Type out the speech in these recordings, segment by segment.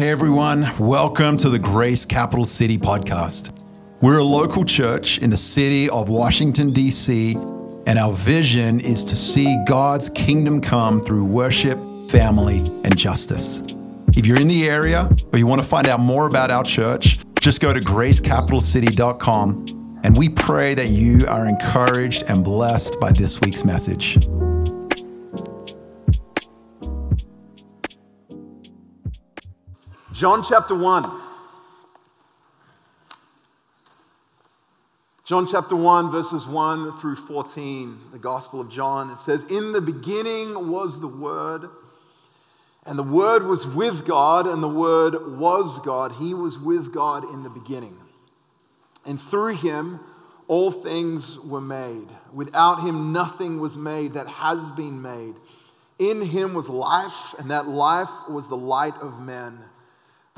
Hey everyone, welcome to the Grace Capital City podcast. We're a local church in the city of Washington, D.C., and our vision is to see God's kingdom come through worship, family, and justice. If you're in the area or you want to find out more about our church, just go to gracecapitalcity.com and we pray that you are encouraged and blessed by this week's message. John chapter 1. John chapter 1, verses 1 through 14, the Gospel of John. It says, In the beginning was the Word, and the Word was with God, and the Word was God. He was with God in the beginning. And through him, all things were made. Without him, nothing was made that has been made. In him was life, and that life was the light of men.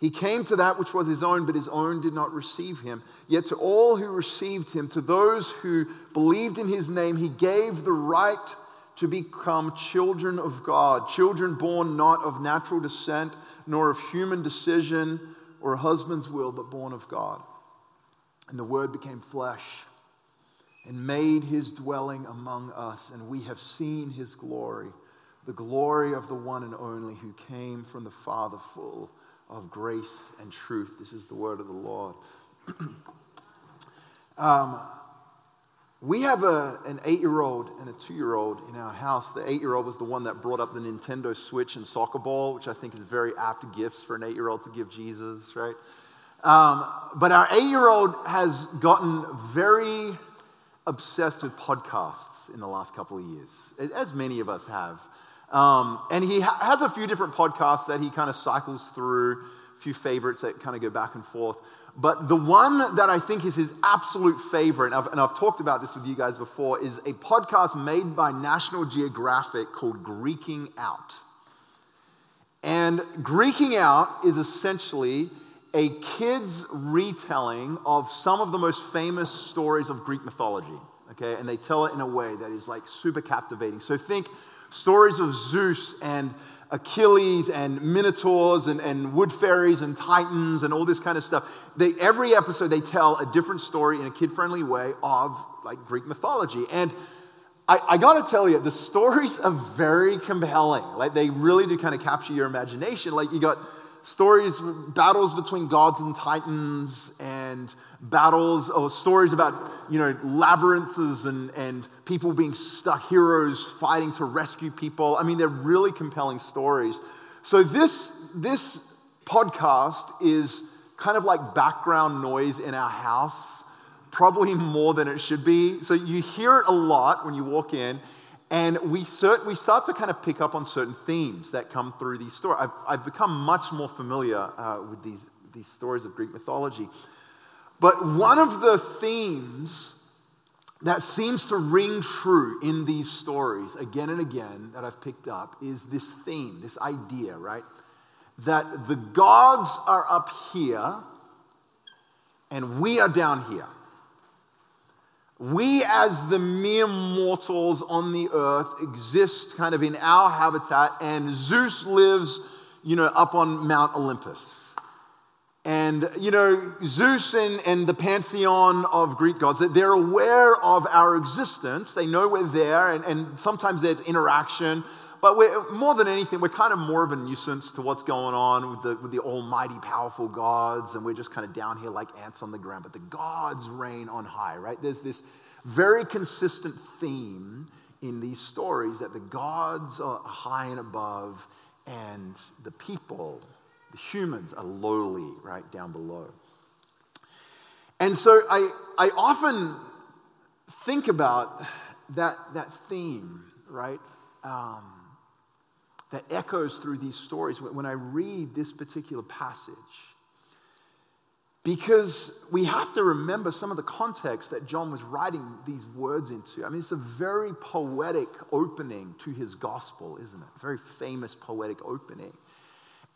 He came to that which was his own, but his own did not receive him. Yet to all who received him, to those who believed in his name, he gave the right to become children of God, children born not of natural descent, nor of human decision or a husband's will, but born of God. And the Word became flesh and made his dwelling among us, and we have seen his glory, the glory of the one and only who came from the Father full of grace and truth. This is the word of the Lord. um, we have a, an eight year old and a two year old in our house. The eight year old was the one that brought up the Nintendo Switch and soccer ball, which I think is very apt gifts for an eight year old to give Jesus, right? Um, but our eight year old has gotten very obsessed with podcasts in the last couple of years, as many of us have. Um, and he ha- has a few different podcasts that he kind of cycles through, a few favorites that kind of go back and forth. But the one that I think is his absolute favorite, and I've, and I've talked about this with you guys before, is a podcast made by National Geographic called Greeking Out. And Greeking Out is essentially a kid's retelling of some of the most famous stories of Greek mythology. Okay, and they tell it in a way that is like super captivating. So think stories of Zeus and Achilles and minotaurs and, and wood fairies and titans and all this kind of stuff. They, every episode, they tell a different story in a kid friendly way of like Greek mythology. And I, I got to tell you, the stories are very compelling. Like they really do kind of capture your imagination. Like you got stories, battles between gods and titans, and battles or stories about, you know, labyrinths and, and people being stuck, heroes fighting to rescue people. I mean, they're really compelling stories. So this, this podcast is kind of like background noise in our house, probably more than it should be. So you hear it a lot when you walk in, and we, cert, we start to kind of pick up on certain themes that come through these stories. I've, I've become much more familiar uh, with these, these stories of Greek mythology. But one of the themes that seems to ring true in these stories again and again that I've picked up is this theme, this idea, right? That the gods are up here and we are down here. We, as the mere mortals on the earth, exist kind of in our habitat, and Zeus lives, you know, up on Mount Olympus. And, you know, Zeus and, and the pantheon of Greek gods, they're aware of our existence. They know we're there, and, and sometimes there's interaction. But we're, more than anything, we're kind of more of a nuisance to what's going on with the, with the almighty, powerful gods, and we're just kind of down here like ants on the ground. But the gods reign on high, right? There's this very consistent theme in these stories that the gods are high and above, and the people humans are lowly right down below. And so I, I often think about that, that theme, right? Um, that echoes through these stories when I read this particular passage. Because we have to remember some of the context that John was writing these words into. I mean, it's a very poetic opening to his gospel, isn't it? Very famous poetic opening.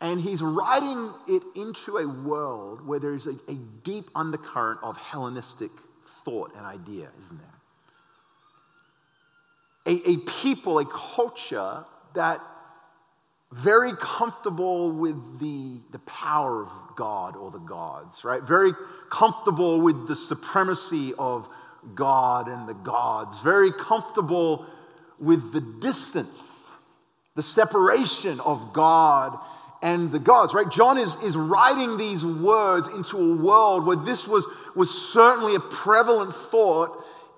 And he's writing it into a world where there's a, a deep undercurrent of Hellenistic thought and idea, isn't there? A, a people, a culture that very comfortable with the, the power of God or the gods, right? Very comfortable with the supremacy of God and the gods, very comfortable with the distance, the separation of God and the gods, right? John is, is writing these words into a world where this was, was certainly a prevalent thought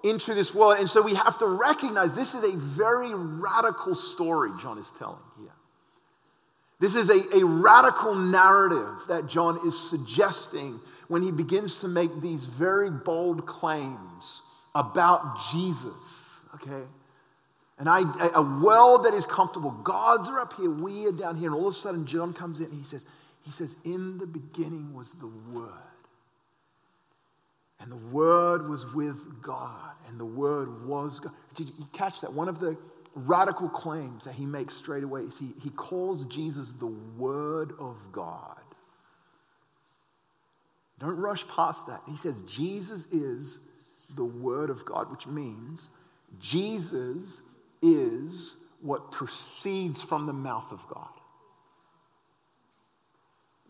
into this world. And so we have to recognize this is a very radical story John is telling here. This is a, a radical narrative that John is suggesting when he begins to make these very bold claims about Jesus, okay? And I, a world that is comfortable. Gods are up here, we are down here. And all of a sudden, John comes in and he says, he says, In the beginning was the Word. And the Word was with God. And the Word was God. Did you catch that? One of the radical claims that he makes straight away is he, he calls Jesus the Word of God. Don't rush past that. He says Jesus is the Word of God, which means Jesus is what proceeds from the mouth of God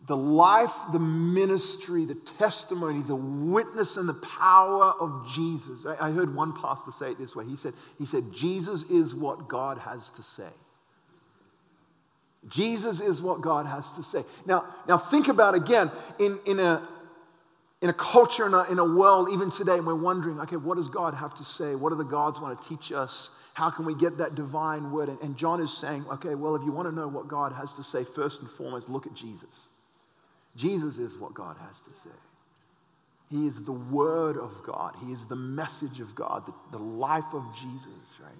the life, the ministry, the testimony, the witness, and the power of Jesus. I, heard one pastor say it this way. He said, he said, Jesus is what God has to say. Jesus is what God has to say. Now, now think about again, in, in, a, in a culture, in a, in a world, even today, and we're wondering, okay, what does God have to say? What do the gods want to teach us? How can we get that divine word? And, John is saying, okay, well, if you want to know what God has to say, first and foremost, look at Jesus. Jesus is what God has to say. He is the Word of God, He is the message of God, the, the life of Jesus, right?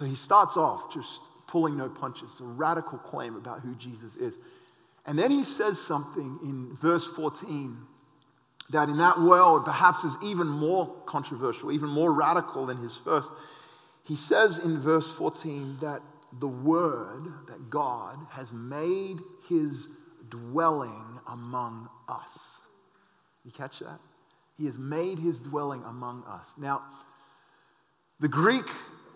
So he starts off just pulling no punches, a radical claim about who Jesus is. And then he says something in verse 14 that in that world perhaps is even more controversial, even more radical than his first. He says in verse 14 that the Word, that God has made his dwelling among us. You catch that? He has made his dwelling among us. Now, the Greek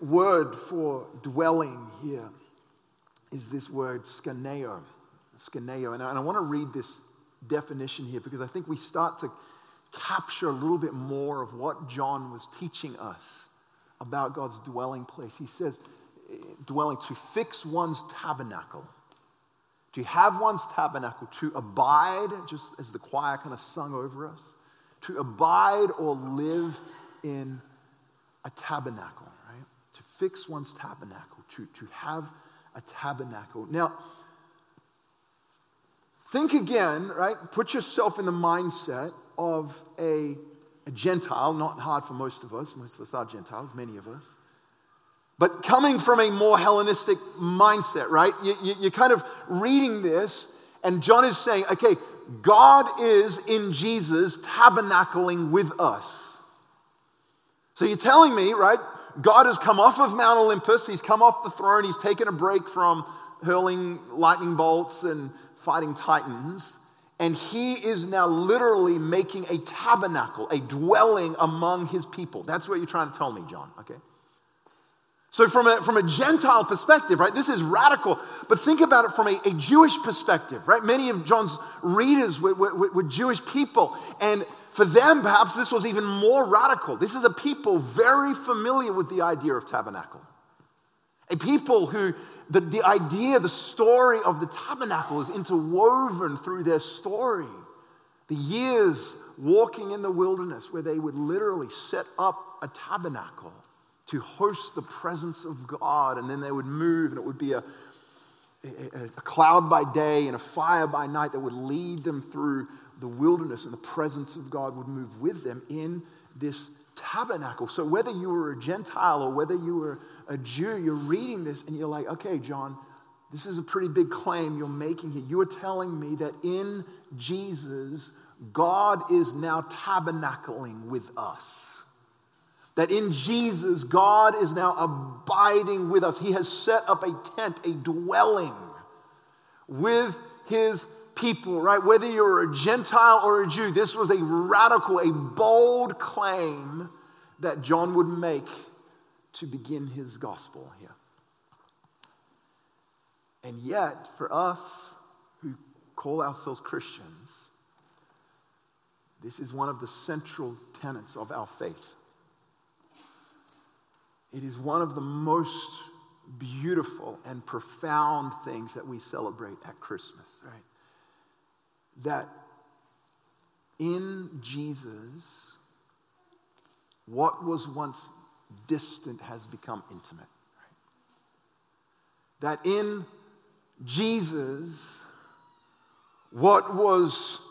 word for dwelling here is this word skaneo. Skaneo. And I, and I want to read this definition here because I think we start to capture a little bit more of what John was teaching us about God's dwelling place. He says, dwelling, to fix one's tabernacle to have one's tabernacle, to abide, just as the choir kind of sung over us, to abide or live in a tabernacle, right? To fix one's tabernacle, to, to have a tabernacle. Now, think again, right? Put yourself in the mindset of a, a Gentile, not hard for most of us, most of us are Gentiles, many of us but coming from a more Hellenistic mindset, right? You, you, you're kind of reading this, and John is saying, okay, God is in Jesus tabernacling with us. So you're telling me, right? God has come off of Mount Olympus, he's come off the throne, he's taken a break from hurling lightning bolts and fighting titans, and he is now literally making a tabernacle, a dwelling among his people. That's what you're trying to tell me, John, okay? So, from a, from a Gentile perspective, right, this is radical, but think about it from a, a Jewish perspective, right? Many of John's readers were, were, were Jewish people, and for them, perhaps this was even more radical. This is a people very familiar with the idea of tabernacle. A people who the, the idea, the story of the tabernacle is interwoven through their story. The years walking in the wilderness where they would literally set up a tabernacle to host the presence of God. And then they would move, and it would be a, a, a, cloud by day and a fire by night that would lead them through the wilderness, and the presence of God would move with them in this tabernacle. So, whether you were a Gentile or whether you were a Jew, you're reading this and you're like, okay, John, this is a pretty big claim you're making here. You are telling me that in Jesus, God is now tabernacling with us. That in Jesus, God is now abiding with us. He has set up a tent, a dwelling with his people, right? Whether you're a Gentile or a Jew, this was a radical, a bold claim that John would make to begin his gospel here. And yet, for us who call ourselves Christians, this is one of the central tenets of our faith. It is one of the most beautiful and profound things that we celebrate at Christmas, right? That in Jesus, what was once distant has become intimate. Right? That in Jesus, what was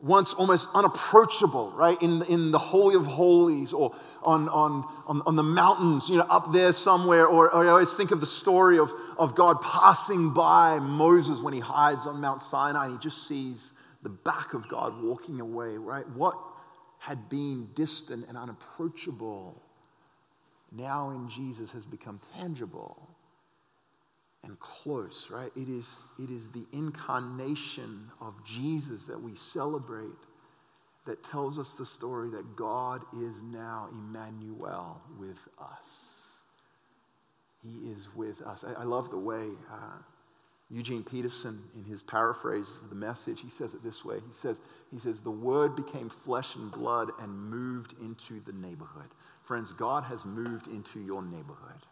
once almost unapproachable, right? In, in the Holy of Holies or on, on, on, on the mountains, you know, up there somewhere. Or, or I always think of the story of, of God passing by Moses when he hides on Mount Sinai and he just sees the back of God walking away, right? What had been distant and unapproachable now in Jesus has become tangible and close, right? It is, it is the incarnation of Jesus that we celebrate that tells us the story that God is now Emmanuel with us. He is with us. I, I love the way uh, Eugene Peterson, in his paraphrase of the message, he says it this way. He says, he says, the word became flesh and blood and moved into the neighborhood. Friends, God has moved into your neighborhood.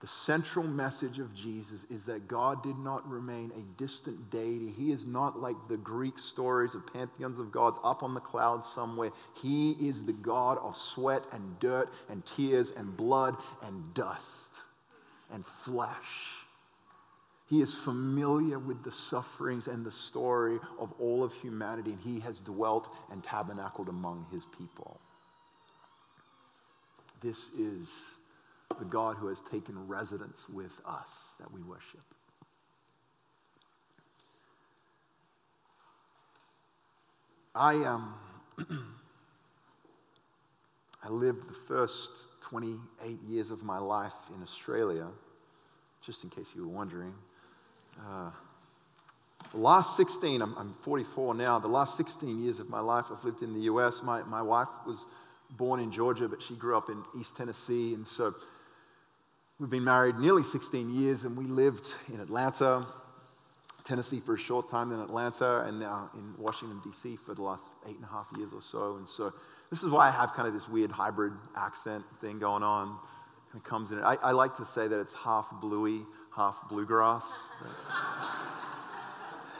The central message of Jesus is that God did not remain a distant deity. He is not like the Greek stories of pantheons of gods up on the clouds somewhere. He is the God of sweat and dirt and tears and blood and dust and flesh. He is familiar with the sufferings and the story of all of humanity, and he has dwelt and tabernacled among his people. This is the God who has taken residence with us that we worship. I um, I lived the first 28 years of my life in Australia, just in case you were wondering. Uh, the last 16, I'm, I'm 44 now, the last 16 years of my life I've lived in the US. My, my wife was born in Georgia, but she grew up in East Tennessee. And so We've been married nearly 16 years, and we lived in Atlanta, Tennessee for a short time, then Atlanta, and now in Washington, D.C. for the last eight and a half years or so. And so this is why I have kind of this weird hybrid accent thing going on. It comes in. I, I like to say that it's half bluey, half bluegrass.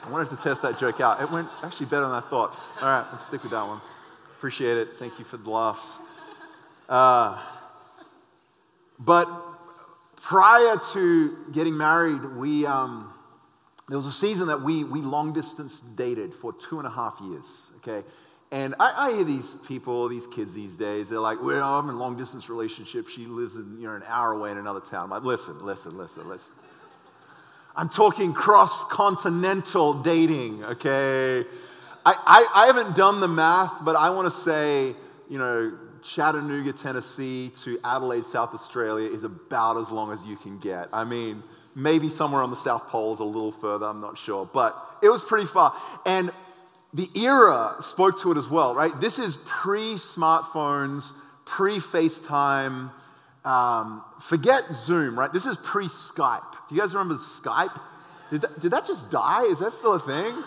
I wanted to test that joke out. It went actually better than I thought. All right, let's stick with that one. Appreciate it. Thank you for the laughs. Uh, but prior to getting married, we, um, there was a season that we, we long distance dated for two and a half years, okay? And I, I, hear these people, these kids these days, they're like, well, I'm in a long distance relationship. She lives in, you know, an hour away in another town. I'm like, listen, listen, listen, listen. I'm talking cross continental dating, okay? I, I, I haven't done the math, but I want to say, you know, Chattanooga, Tennessee to Adelaide, South Australia is about as long as you can get. I mean, maybe somewhere on the South Pole is a little further, I'm not sure, but it was pretty far. And the era spoke to it as well, right? This is pre smartphones, pre FaceTime. Um, forget Zoom, right? This is pre Skype. Do you guys remember Skype? Did that, did that just die? Is that still a thing?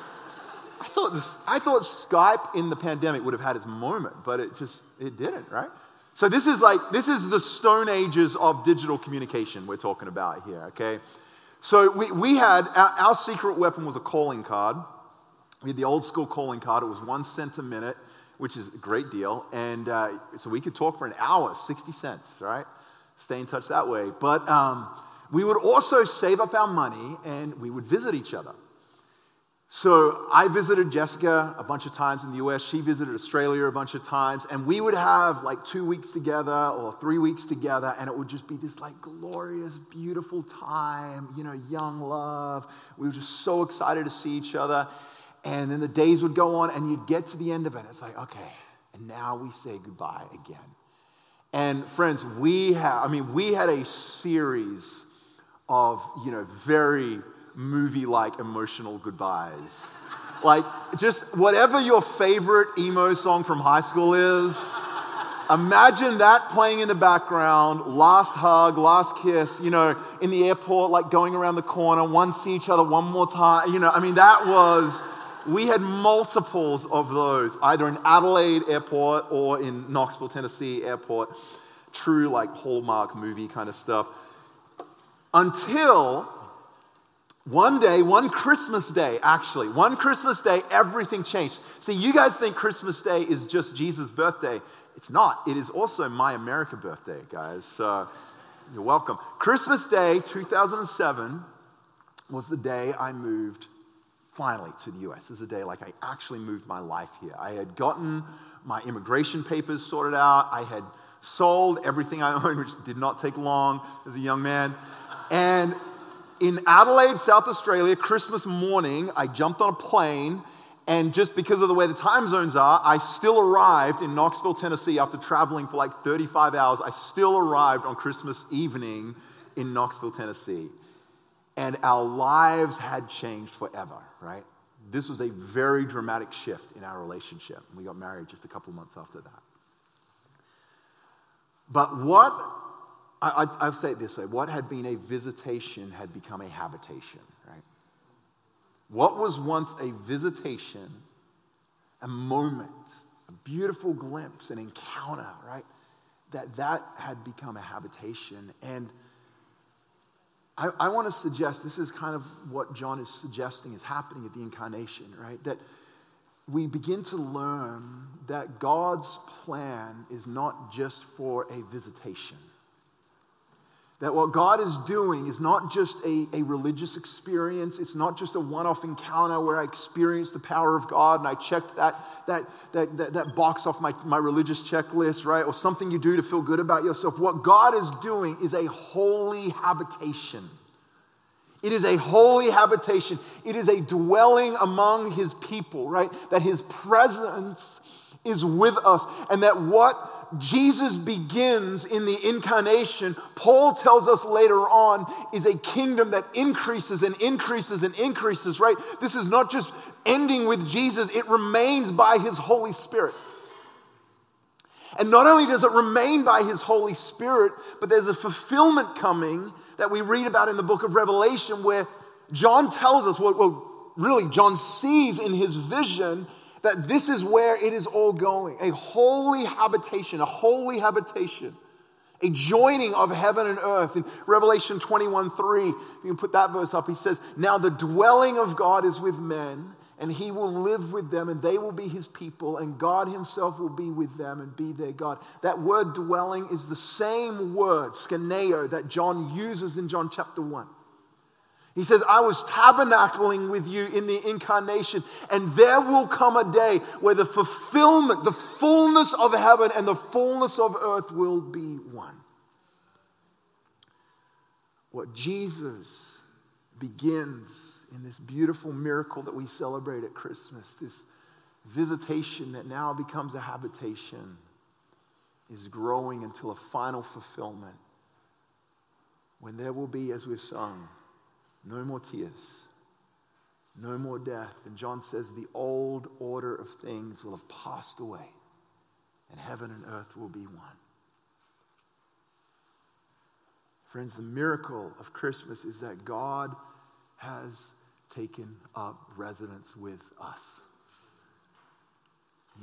I thought, this, I thought Skype in the pandemic would have had its moment, but it just, it didn't, right? So this is like, this is the stone ages of digital communication we're talking about here, okay? So we, we had, our, our secret weapon was a calling card. We had the old school calling card. It was one cent a minute, which is a great deal. And uh, so we could talk for an hour, 60 cents, right? Stay in touch that way. But um, we would also save up our money and we would visit each other. So I visited Jessica a bunch of times in the US. She visited Australia a bunch of times. And we would have like two weeks together or three weeks together. And it would just be this like glorious, beautiful time, you know, young love. We were just so excited to see each other. And then the days would go on and you'd get to the end of it. It's like, okay, and now we say goodbye again. And friends, we have, I mean, we had a series of, you know, very movie like emotional goodbyes. Like, just whatever your favorite emo song from high school is, imagine that playing in the background, last hug, last kiss, you know, in the airport, like going around the corner, one see each other one more time. You know, I mean, that was, we had multiples of those, either in Adelaide Airport or in Knoxville, Tennessee Airport. True, like Hallmark movie kind of stuff. Until one day, one Christmas day, actually, one Christmas day, everything changed. See, you guys think Christmas Day is just Jesus' birthday. It's not. It is also my America birthday, guys. So you're welcome. Christmas Day 2007 was the day I moved finally to the US. This is a day like I actually moved my life here. I had gotten my immigration papers sorted out. I had sold everything I owned, which did not take long as a young man. And in Adelaide, South Australia, Christmas morning, I jumped on a plane, and just because of the way the time zones are, I still arrived in Knoxville, Tennessee after traveling for like 35 hours. I still arrived on Christmas evening in Knoxville, Tennessee. And our lives had changed forever, right? This was a very dramatic shift in our relationship. We got married just a couple months after that. But what I, I, I'll say it this way what had been a visitation had become a habitation, right? What was once a visitation, a moment, a beautiful glimpse, an encounter, right? That that had become a habitation. And I, I want to suggest this is kind of what John is suggesting is happening at the incarnation, right? That we begin to learn that God's plan is not just for a visitation that what God is doing is not just a, a religious experience, it's not just a one off encounter where I experience the power of God and I checked that, that, that, that, that box off my, my religious checklist, right? Or something you do to feel good about yourself. What God is doing is a holy habitation. It is a holy habitation. It is a dwelling among his people, right? That his presence is with us, and that what Jesus begins in the incarnation, Paul tells us later on, is a kingdom that increases and increases and increases, right? This is not just ending with Jesus, it remains by his Holy Spirit. And not only does it remain by his Holy Spirit, but there's a fulfillment coming that we read about in the book of Revelation where John tells us, well, well really, John sees in his vision that this is where it is all going a holy habitation, a holy habitation, a joining of heaven and earth. In Revelation 21 3, if you can put that verse up, he says, Now the dwelling of God is with men, and he will live with them, and they will be his people, and God himself will be with them and be their God. That word dwelling is the same word, skeneo, that John uses in John chapter 1. He says, I was tabernacling with you in the incarnation, and there will come a day where the fulfillment, the fullness of heaven and the fullness of earth will be one. What Jesus begins in this beautiful miracle that we celebrate at Christmas, this visitation that now becomes a habitation, is growing until a final fulfillment when there will be, as we've sung, no more tears. No more death. And John says the old order of things will have passed away, and heaven and earth will be one. Friends, the miracle of Christmas is that God has taken up residence with us.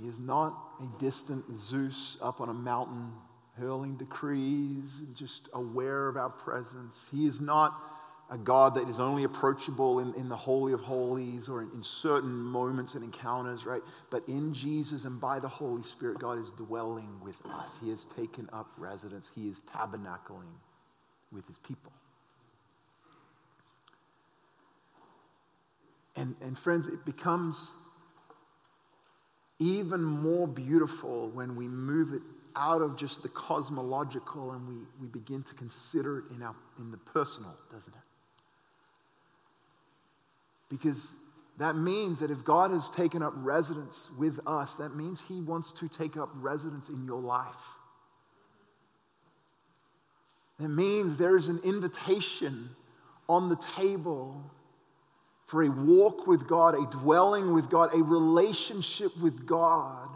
He is not a distant Zeus up on a mountain hurling decrees, just aware of our presence. He is not a God that is only approachable in, in the Holy of Holies or in, in certain moments and encounters, right? But in Jesus and by the Holy Spirit, God is dwelling with us. He has taken up residence, He is tabernacling with His people. And, and friends, it becomes even more beautiful when we move it out of just the cosmological and we, we begin to consider it in, our, in the personal, doesn't it? Because that means that if God has taken up residence with us, that means He wants to take up residence in your life. That means there is an invitation on the table for a walk with God, a dwelling with God, a relationship with God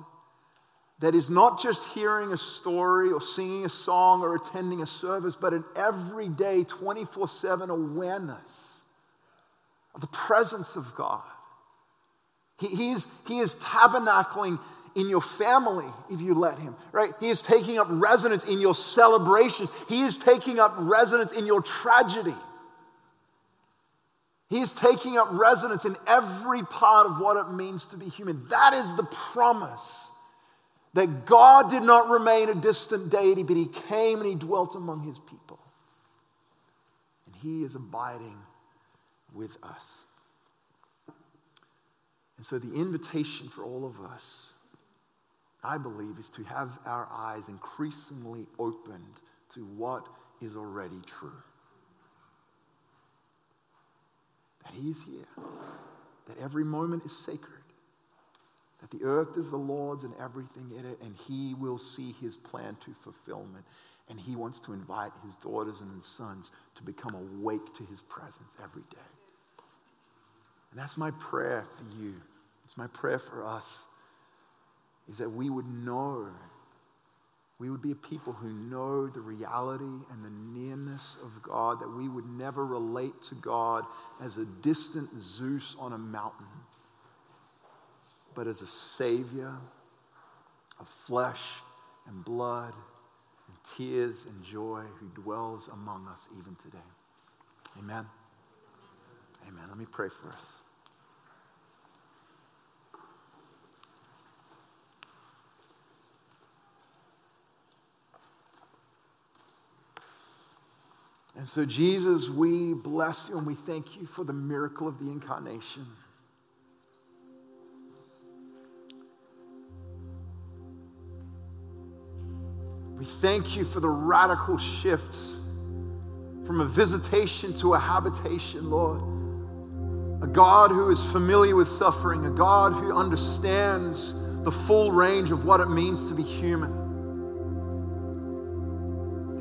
that is not just hearing a story or singing a song or attending a service, but an everyday 24 7 awareness of the presence of God. He, he, is, he is tabernacling in your family if you let him, right? He is taking up residence in your celebrations, he is taking up residence in your tragedy. He is taking up residence in every part of what it means to be human. That is the promise that God did not remain a distant deity, but He came and He dwelt among His people. And He is abiding with us. And so, the invitation for all of us, I believe, is to have our eyes increasingly opened to what is already true. that He is here, that every moment is sacred, that the earth is the Lord's and everything in it, and He will see His plan to fulfillment. And He wants to invite His daughters and His sons to become awake to His presence every day. And that's my prayer for you. It's my prayer for us is that we would know we would be a people who know the reality and the nearness of God, that we would never relate to God as a distant Zeus on a mountain, but as a Savior of flesh and blood and tears and joy who dwells among us even today. Amen. Amen. Let me pray for us. And so, Jesus, we bless you and we thank you for the miracle of the incarnation. We thank you for the radical shift from a visitation to a habitation, Lord. A God who is familiar with suffering, a God who understands the full range of what it means to be human.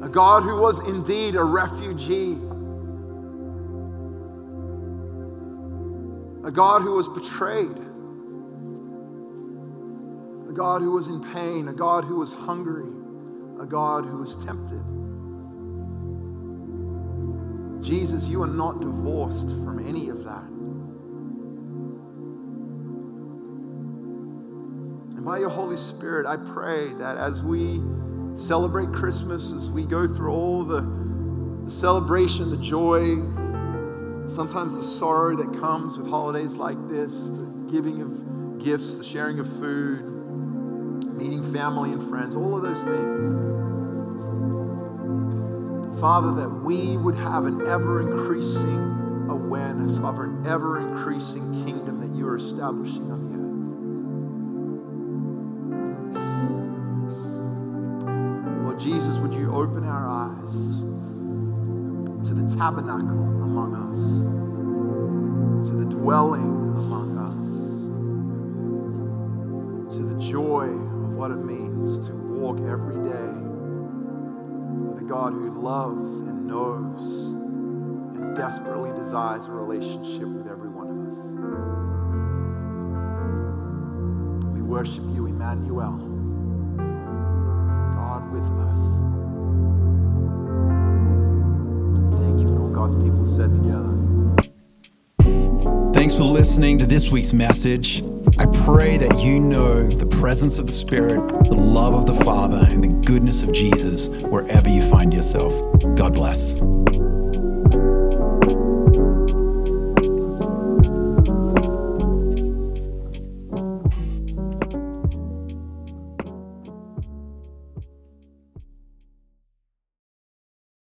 A God who was indeed a refugee, a God who was betrayed, a God who was in pain, a God who was hungry, a God who was tempted. Jesus, you are not divorced from any And by your Holy Spirit, I pray that as we celebrate Christmas, as we go through all the, the celebration, the joy, sometimes the sorrow that comes with holidays like this, the giving of gifts, the sharing of food, meeting family and friends, all of those things. Father, that we would have an ever increasing awareness of an ever increasing kingdom that you are establishing on Jesus, open our eyes to the tabernacle among us, to the dwelling among us, to the joy of what it means to walk every day with a God who loves and knows and desperately desires a relationship with every one of us. We worship you, Emmanuel God with us. God's people said together. Thanks for listening to this week's message. I pray that you know the presence of the Spirit, the love of the Father, and the goodness of Jesus wherever you find yourself. God bless.